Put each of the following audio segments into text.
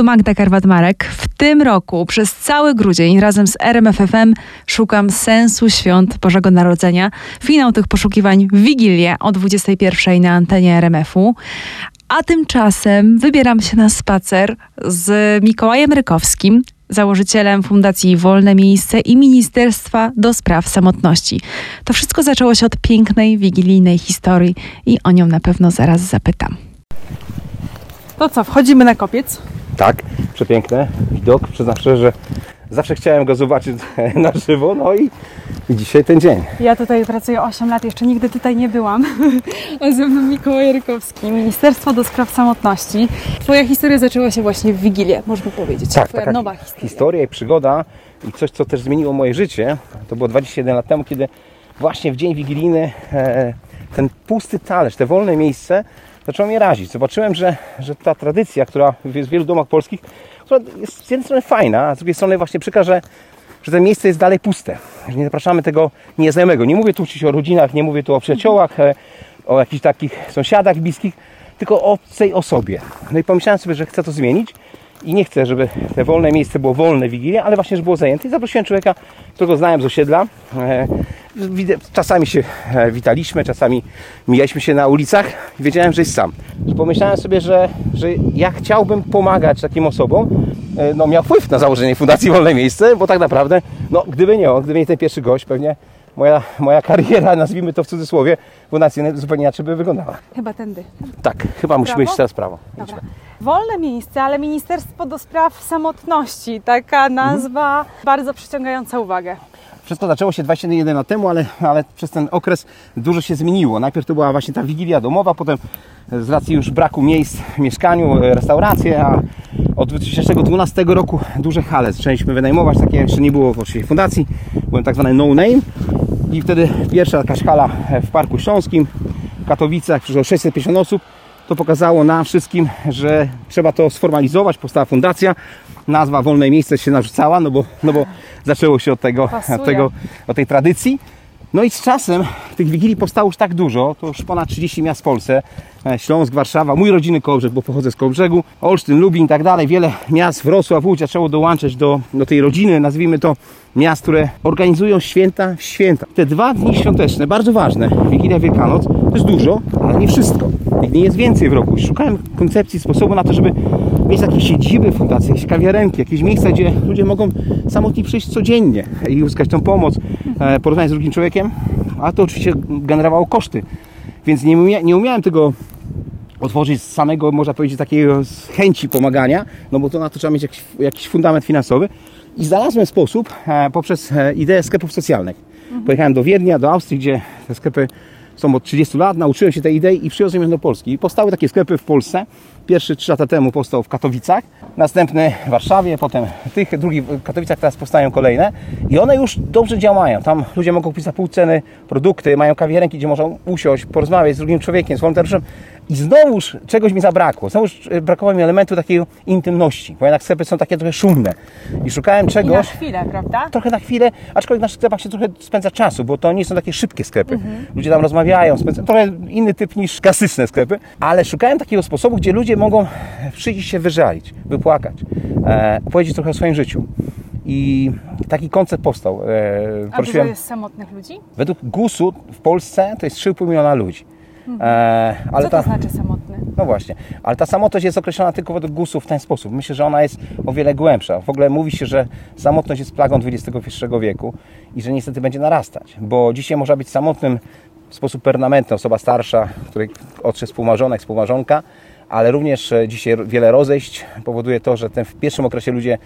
Tu Magda Karwat-Marek. W tym roku przez cały grudzień razem z RMFFM szukam sensu świąt Bożego Narodzenia. Finał tych poszukiwań w Wigilię o 21 na antenie RMF-u. A tymczasem wybieram się na spacer z Mikołajem Rykowskim, założycielem Fundacji Wolne Miejsce i Ministerstwa do Spraw Samotności. To wszystko zaczęło się od pięknej, wigilijnej historii i o nią na pewno zaraz zapytam. To co, wchodzimy na kopiec? Tak, przepiękny widok. Przyznam szczerze, że zawsze chciałem go zobaczyć na żywo, no i, i dzisiaj ten dzień. Ja tutaj pracuję 8 lat, jeszcze nigdy tutaj nie byłam. A ze mną Mikołaj Rykowski, Ministerstwo do Spraw Samotności. Twoja historia zaczęła się właśnie w Wigilię, można powiedzieć. Tak, Twoja taka nowa historia. historia i przygoda i coś, co też zmieniło moje życie. To było 21 lat temu, kiedy właśnie w dzień wigilijny e, ten pusty talerz, te wolne miejsce zaczęło mnie razić. Zobaczyłem, że, że ta tradycja, która jest w wielu domach polskich, która jest z jednej strony fajna, a z drugiej strony właśnie przykra, że, że to miejsce jest dalej puste. Że nie zapraszamy tego nieznajomego. Nie mówię tu oczywiście o rodzinach, nie mówię tu o przyjaciołach, e, o jakichś takich sąsiadach bliskich, tylko o obcej osobie. No i pomyślałem sobie, że chcę to zmienić i nie chcę, żeby te wolne miejsce było wolne w Wigilię, ale właśnie, żeby było zajęte. I zaprosiłem człowieka, którego znałem z osiedla. Czasami się e, witaliśmy, czasami mijaliśmy się na ulicach i wiedziałem, że jest sam. I pomyślałem sobie, że, że ja chciałbym pomagać takim osobom. E, No, miał wpływ na założenie Fundacji Wolne Miejsce, bo tak naprawdę, no, gdyby nie on, gdyby nie ten pierwszy gość, pewnie moja, moja kariera, nazwijmy to w cudzysłowie, Fundacji zupełnie inaczej by wyglądała. Chyba tędy. Tak, chyba musimy Prawo? iść teraz w prawo. Dobra. Wolne miejsce, ale Ministerstwo do Spraw Samotności. Taka nazwa bardzo przyciągająca uwagę. Wszystko zaczęło się 21 lat temu, ale, ale przez ten okres dużo się zmieniło. Najpierw to była właśnie ta wigilia domowa, potem z racji już braku miejsc w mieszkaniu, e, restauracje, a od 2012 roku duże hale. Zaczęliśmy wynajmować, takie jeszcze nie było oczywiście fundacji, byłem tak zwany no name. I wtedy pierwsza jakaś hala w Parku Śląskim w Katowicach, przyszło 650 osób, to pokazało nam wszystkim, że trzeba to sformalizować, powstała fundacja, nazwa Wolne Miejsce się narzucała, no bo, no bo zaczęło się od tego, od tego, od tej tradycji. No i z czasem tych wigilii powstało już tak dużo, to już ponad 30 miast w Polsce, Śląsk, Warszawa, mój rodziny Kołbrzeg, bo pochodzę z Kołbrzegu, Olsztyn, Lubin i tak dalej, wiele miast, Wrocław, Łódź zaczęło dołączać do, do tej rodziny, nazwijmy to miast, które organizują święta w święta. Te dwa dni świąteczne, bardzo ważne, Wigilia, Wielkanoc, to jest dużo, ale nie wszystko. Tych dni jest więcej w roku. Szukałem koncepcji, sposobu na to, żeby mieć takie siedziby fundacji, jakieś kawiarenki, jakieś miejsca, gdzie ludzie mogą samotnie przyjść codziennie i uzyskać tą pomoc, e, porozmawiać z drugim człowiekiem, a to oczywiście generowało koszty. Więc nie, umia, nie umiałem tego otworzyć z samego, można powiedzieć, takiego z chęci pomagania, no bo to na to trzeba mieć jakiś, jakiś fundament finansowy. I znalazłem sposób e, poprzez e, ideę sklepów socjalnych. Pojechałem do Wiednia, do Austrii, gdzie te sklepy są od 30 lat, nauczyłem się tej idei i przywiozłem ją do Polski. I powstały takie sklepy w Polsce. Pierwszy 3 lata temu powstał w Katowicach, następny w Warszawie, potem tych, drugi w Katowicach teraz powstają kolejne i one już dobrze działają. Tam ludzie mogą kupić za pół ceny produkty, mają kawiarenki, gdzie można usiąść, porozmawiać z drugim człowiekiem, z wolontariuszem i znowuż czegoś mi zabrakło. Znowuż e, brakowało mi elementu takiej intymności, bo jednak sklepy są takie trochę szumne i szukałem I na czegoś chwilę, prawda? trochę na chwilę, aczkolwiek w naszych sklepach się trochę spędza czasu, bo to nie są takie szybkie sklepy. Ludzie tam rozmawiają, spędzają trochę inny typ niż klasyczne sklepy, ale szukałem takiego sposobu, gdzie ludzie mogą przyjść się wyżalić, wypłakać, e, opowiedzieć trochę o swoim życiu. I taki koncept powstał. E, A dużo jest samotnych ludzi? Według GUS-u w Polsce to jest 3,5 miliona ludzi. E, ale Co ta, to znaczy samotny? no właśnie, ale ta samotność jest określona tylko według GUS-u w ten sposób. Myślę, że ona jest o wiele głębsza. W ogóle mówi się, że samotność jest plagą XXI wieku i że niestety będzie narastać, bo dzisiaj można być samotnym w sposób permanentny. Osoba starsza, której odszedł współmarzonek, współmarzonka, ale również e, dzisiaj wiele rozejść powoduje to, że ten w pierwszym okresie ludzie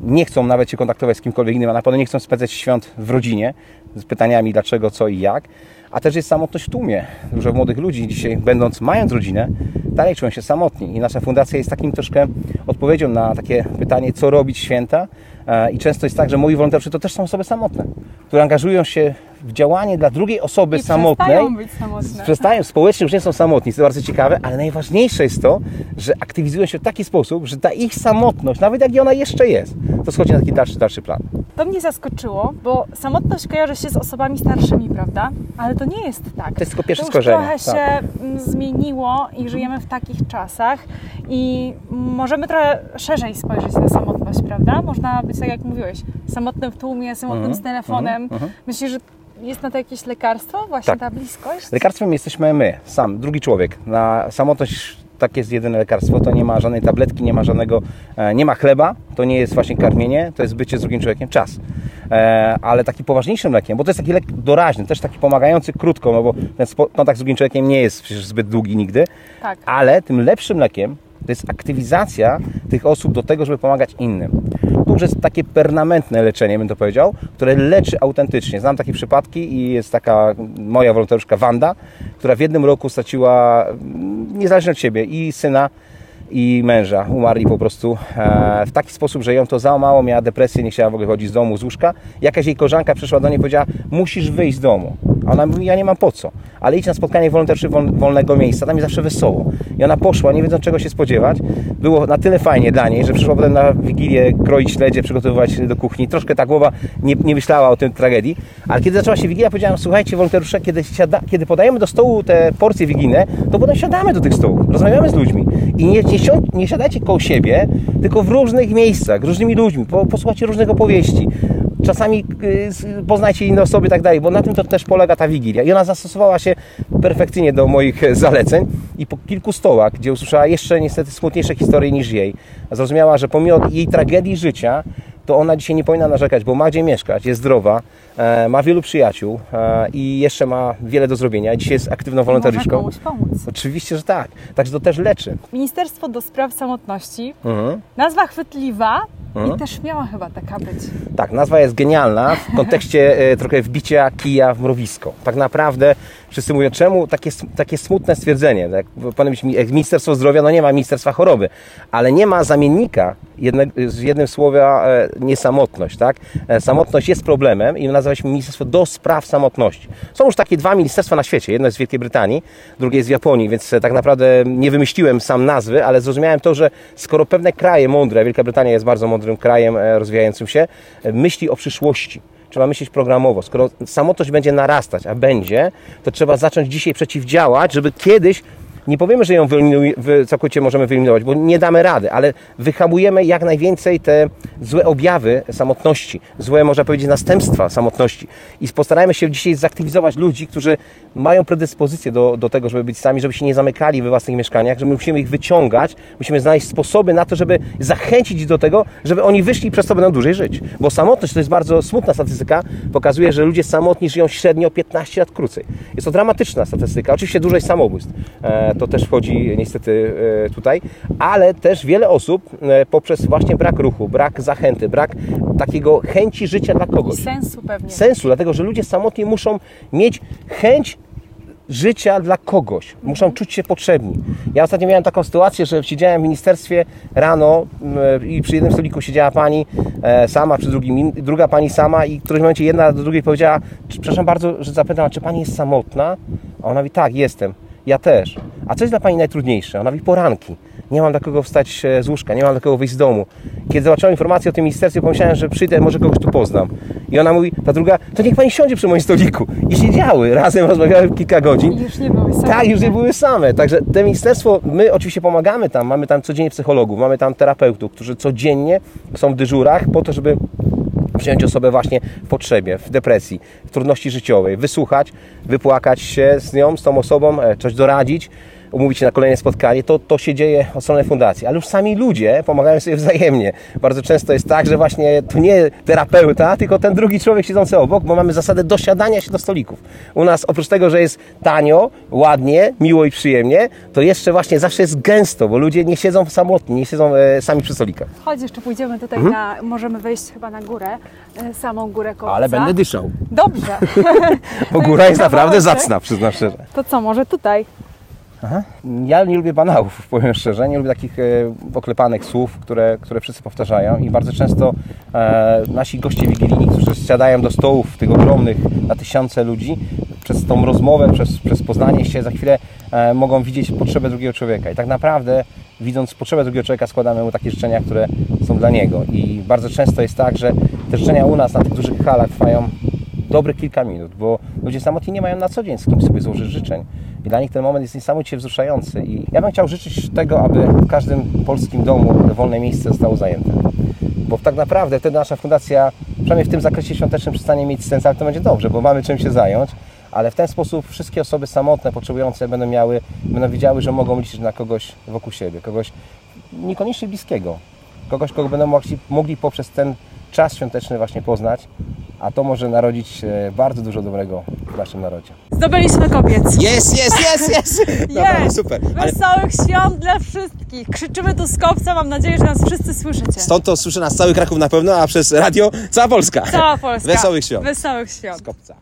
nie chcą nawet się kontaktować z kimkolwiek innym, a na pewno nie chcą spędzać świąt w rodzinie z pytaniami dlaczego, co i jak. A też jest samotność w tłumie. Dużo młodych ludzi dzisiaj, będąc, mając rodzinę, dalej czują się samotni. I nasza fundacja jest takim troszkę odpowiedzią na takie pytanie, co robić święta. E, I często jest tak, że moi wolontariusze to też są osoby samotne, które angażują się w działanie dla drugiej osoby I samotnej. przestają być samotne. Przestają, społecznie już nie są samotni, to bardzo ciekawe, ale najważniejsze jest to, że aktywizują się w taki sposób, że ta ich samotność, nawet jak ona jeszcze jest, to schodzi na taki dalszy, dalszy plan. To mnie zaskoczyło, bo samotność kojarzy się z osobami starszymi, prawda? Ale to nie jest tak. To jest tylko pierwsze skojarzenie, trochę tak. się mm, zmieniło i żyjemy w takich czasach i możemy trochę szerzej spojrzeć na samotność, prawda? Można być, tak jak mówiłeś, samotnym w tłumie, samotnym Mhm, z telefonem. mhm, mhm. Myślisz, że jest na to jakieś lekarstwo? Właśnie Tak. ta bliskość? Lekarstwem jesteśmy my, sam, drugi człowiek. Na samotność tak jest jedyne lekarstwo, to nie ma żadnej tabletki, nie ma żadnego, e, nie ma chleba, to nie jest właśnie karmienie, to jest bycie z drugim człowiekiem, czas. E, ale taki poważniejszym lekiem, bo to jest taki lek doraźny, też taki pomagający krótko, no bo ten kontakt z drugim człowiekiem nie jest przecież zbyt długi nigdy, Tak. ale tym lepszym lekiem to jest aktywizacja tych osób do tego, żeby pomagać innym. Już jest takie permanentne leczenie, bym to powiedział, które leczy autentycznie. Znam takie przypadki i jest taka moja wolontariuszka Wanda, która w jednym roku straciła, mm, niezależnie od siebie, i syna, i męża. Umarli po prostu e, w taki sposób, że ją to załamało, miała depresję, nie chciała w ogóle chodzić z domu, z łóżka. Jakaś jej koleżanka przyszła do niej i powiedziała, musisz wyjść z domu. A ona mówi, ja nie mam po co, ale idź na spotkanie wolontariuszy wol, wolnego miejsca, tam jest zawsze wesoło. I ona poszła, nie wiedząc czego się spodziewać. Było na tyle fajnie dla niej, że przyszła potem na Wigilię kroić śledzie, przygotowywać do kuchni. Troszkę ta głowa nie, nie myślała o tym trageddii, ale kiedy zaczęła się Wigilia, powiedziałem, słuchajcie wolontariusze, kiedy, siada, kiedy podajemy do stołu te porcje wigilijne, to potem siadamy do tych stołów, rozmawiamy z ludźmi. I nie, nie, nie siadajcie koło siebie, tylko w różnych miejscach, z różnymi ludźmi, po, posłuchajcie różnych opowieści. Czasami y, poznajcie inne osoby i tak dalej, bo na tym to też polega ta Wigilia. I ona zastosowała się perfekcyjnie do moich e, zaleceń i po kilku stołach, gdzie usłyszała jeszcze niestety smutniejsze historie niż jej, zrozumiała, że pomimo jej tragedii życia, to ona dzisiaj nie powinna narzekać, bo ma gdzie mieszkać, jest zdrowa, ma wielu przyjaciół e, i jeszcze ma wiele do zrobienia. Dzisiaj jest aktywną wolontariuszką. komuś pomóc. Oczywiście, że tak. Także to też leczy. Ministerstwo do Spraw Samotności. Mhm. Nazwa chwytliwa Mhm. i też miała chyba taka być. Tak, nazwa jest genialna w kontekście e, trochę wbicia kija w mrowisko. Tak naprawdę wszyscy mówią, czemu takie, takie smutne stwierdzenie? Tak, jak Ministerstwo Zdrowia, no nie ma Ministerstwa Choroby, ale nie ma zamiennika jedne, z jednym słowa e, niesamotność. Tak? E, samotność jest problemem i nazwaliśmy Ministerstwo do Spraw Samotności. Są już takie dwa ministerstwa na świecie. Jedno jest w Wielkiej Brytanii, drugie jest w Japonii, więc e, tak naprawdę nie wymyśliłem sam nazwy, ale zrozumiałem to, że skoro pewne kraje mądre, Wielka Brytania jest bardzo mądrym krajem e, rozwijającym się, e, myśli o przyszłości. Trzeba myśleć programowo. Skoro samotność będzie narastać, a będzie, to trzeba zacząć dzisiaj przeciwdziałać, żeby kiedyś nie powiemy, że ją całkowicie możemy wyeliminować, bo nie damy rady, ale wyhamujemy jak najwięcej te złe objawy samotności, złe, można powiedzieć, następstwa samotności. I postarajmy się dzisiaj zaktywizować ludzi, którzy mają predyspozycję do, do tego, żeby być sami, żeby się nie zamykali we własnych mieszkaniach, że my musimy ich wyciągać, musimy znaleźć sposoby na to, żeby zachęcić do tego, żeby oni wyszli i przez to będą dłużej żyć. Bo samotność to jest bardzo smutna statystyka, pokazuje, że ludzie samotni żyją średnio 15 lat krócej. Jest to dramatyczna statystyka. Oczywiście jest samobójstw. E, to też wchodzi niestety e, tutaj, ale też wiele osób e, poprzez właśnie brak ruchu, brak zachęty, brak takiego chęci życia dla I kogoś. sensu pewnie. Sensu, dlatego że ludzie samotni muszą mieć chęć życia dla kogoś. Muszą czuć się potrzebni. Ja ostatnio miałem taką sytuację, że siedziałem w ministerstwie rano mm, i przy jednym stoliku siedziała pani e, sama, przy drugim druga pani sama i w którymś momencie jedna do drugiej powiedziała, "Czy- przepraszam bardzo, że zapytałam, czy pani jest samotna? A ona mówi, tak, jestem. Ja też. A co jest dla pani najtrudniejsze? Ona mówi, poranki. Nie mam dla kogo wstać e, z łóżka, nie mam dla kogo wyjść z domu. Kiedy zobaczyłam informację o tym ministerstwie, pomyślałem, że przyjdę, może kogoś tu poznam. I ona mówi, ta druga, to niech pani siądzie przy moim stoliku. I siedziały, razem rozmawiały kilka godzin. I już nie były same. Tak, już nie były same. Także te ministerstwo, my oczywiście pomagamy tam, mamy tam codziennie psychologów, mamy tam terapeutów, którzy codziennie są w dyżurach po to, żeby przyjąć osobę właśnie w potrzebie, w depresji, w trudności życiowej, wysłuchać, wypłakać się z nią, z tą osobą, e, coś doradzić, umówić się na kolejne spotkanie. To, to się dzieje od strony fundacji, ale już sami ludzie pomagają sobie wzajemnie. Bardzo często jest tak, że właśnie to nie terapeuta, tylko ten drugi człowiek siedzący obok, bo mamy zasadę dosiadania się do stolików. U nas oprócz tego, że jest tanio, ładnie, miło i przyjemnie, to jeszcze właśnie zawsze jest gęsto, bo ludzie nie siedzą samotni, nie siedzą e, sami przy stolikach. Chodź, jeszcze pójdziemy tutaj Mhm. na, możemy wejść chyba na górę, e, samą górę kopca. Ale będę dyszał, Dobrze. bo góra jest naprawdę zacna, przyznam szczerze. To co, może tutaj? Aha. Ja nie lubię banałów, powiem szczerze. Nie lubię takich e, oklepanych słów, które, które wszyscy powtarzają i bardzo często e, nasi goście wigilijni, którzy siadają do stołów tych ogromnych na tysiące ludzi, przez tą rozmowę, przez, przez poznanie się za chwilę e, mogą widzieć potrzebę drugiego człowieka. I tak naprawdę, widząc potrzebę drugiego człowieka, składamy mu takie życzenia, które są dla niego. I bardzo często jest tak, że te życzenia u nas na tych dużych halach trwają dobre kilka minut, bo ludzie samotni nie mają na co dzień z kim sobie złożyć życzeń. I dla nich ten moment jest niesamowicie wzruszający. I ja bym chciał życzyć tego, aby w każdym polskim domu wolne miejsce zostało zajęte. Bo tak naprawdę wtedy nasza fundacja, przynajmniej w tym zakresie świątecznym, przestanie mieć sens, ale to będzie dobrze, bo mamy czym się zająć. Ale w ten sposób wszystkie osoby samotne, potrzebujące będą miały, będą wiedziały, że mogą liczyć na kogoś wokół siebie, kogoś niekoniecznie bliskiego, kogoś, kogo będą mogli, mogli poprzez ten czas świąteczny właśnie poznać, a to może narodzić e, bardzo dużo dobrego w naszym narodzie. Zdobyliśmy kopiec. Jest, jest, jest, jest! Naprawdę super. Ale Wesołych świąt dla wszystkich. Krzyczymy tu z kopca, mam nadzieję, że nas wszyscy słyszycie. stąd to słyszy nas cały Kraków na pewno, a przez radio cała Polska. Cała Polska. Wesołych świąt. Wesołych świąt. Z kopca.